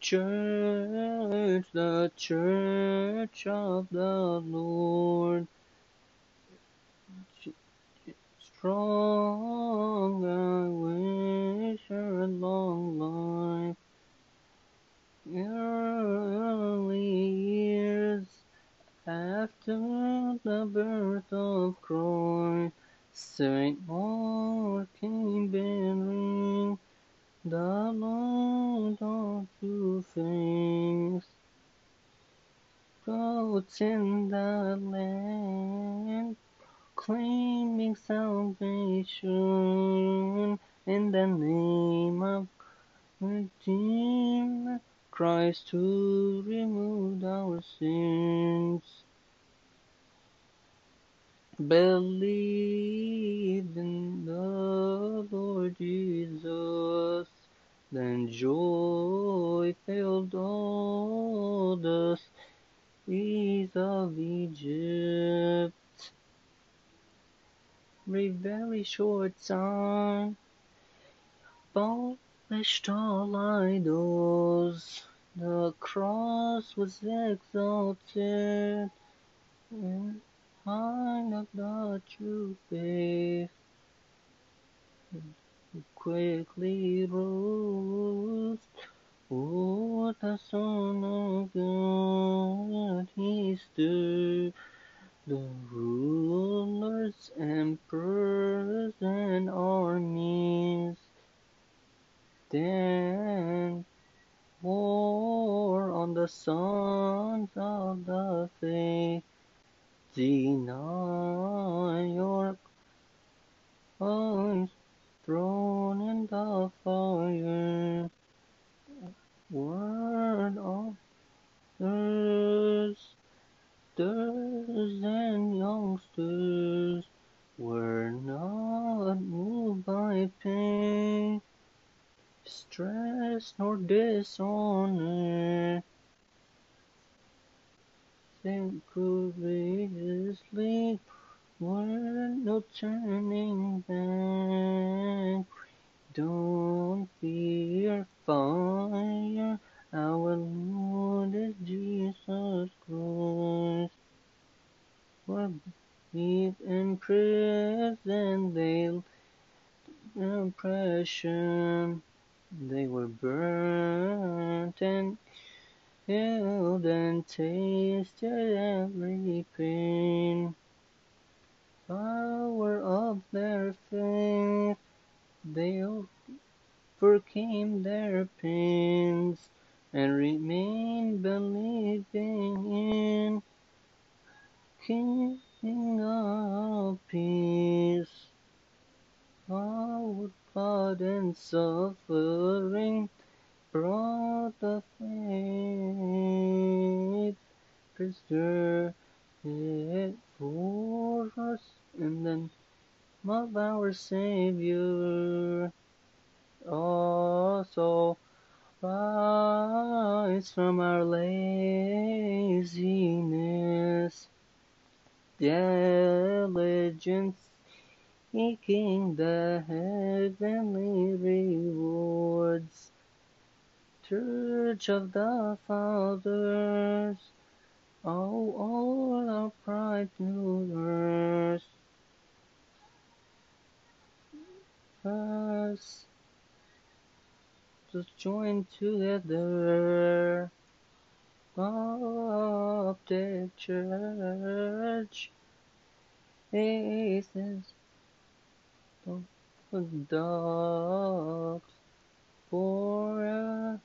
church, the church of the Lord. Strong, I wish her long life. Early years after the birth of Christ, Saint Mark came bearing the Lord unto face. Goats in the land claiming salvation in the name of Redeemer Christ who removed our sins. Believe in the Lord Jesus, joy filled all the seas of Egypt. A very short time, abolished all idols. The cross was exalted in sign of the true faith. Quickly rose, oh, the Son of God, he stood. The rulers, emperors, and armies then war on the sons of the faith. Deny your eyes thrown in the fire. Word of theirs and youngsters were not moved by pain, stress, nor dishonor. Think courageously, were no turning back. Don't fear fire, our Lord is Jesus Christ. Were beat in prison, they oppression. They were burnt and killed and tasted every pain. Power of faith, they overcame their pains and remained believing in King of Peace. Our God and suffering brought the faith, preserved it for us in the name of our Savior. Oh, also rise from our laziness, diligence, seeking the heavenly rewards. Church of the Fathers, oh, all our pride nurse. Us, just join together. the Church, aces, dogs, forever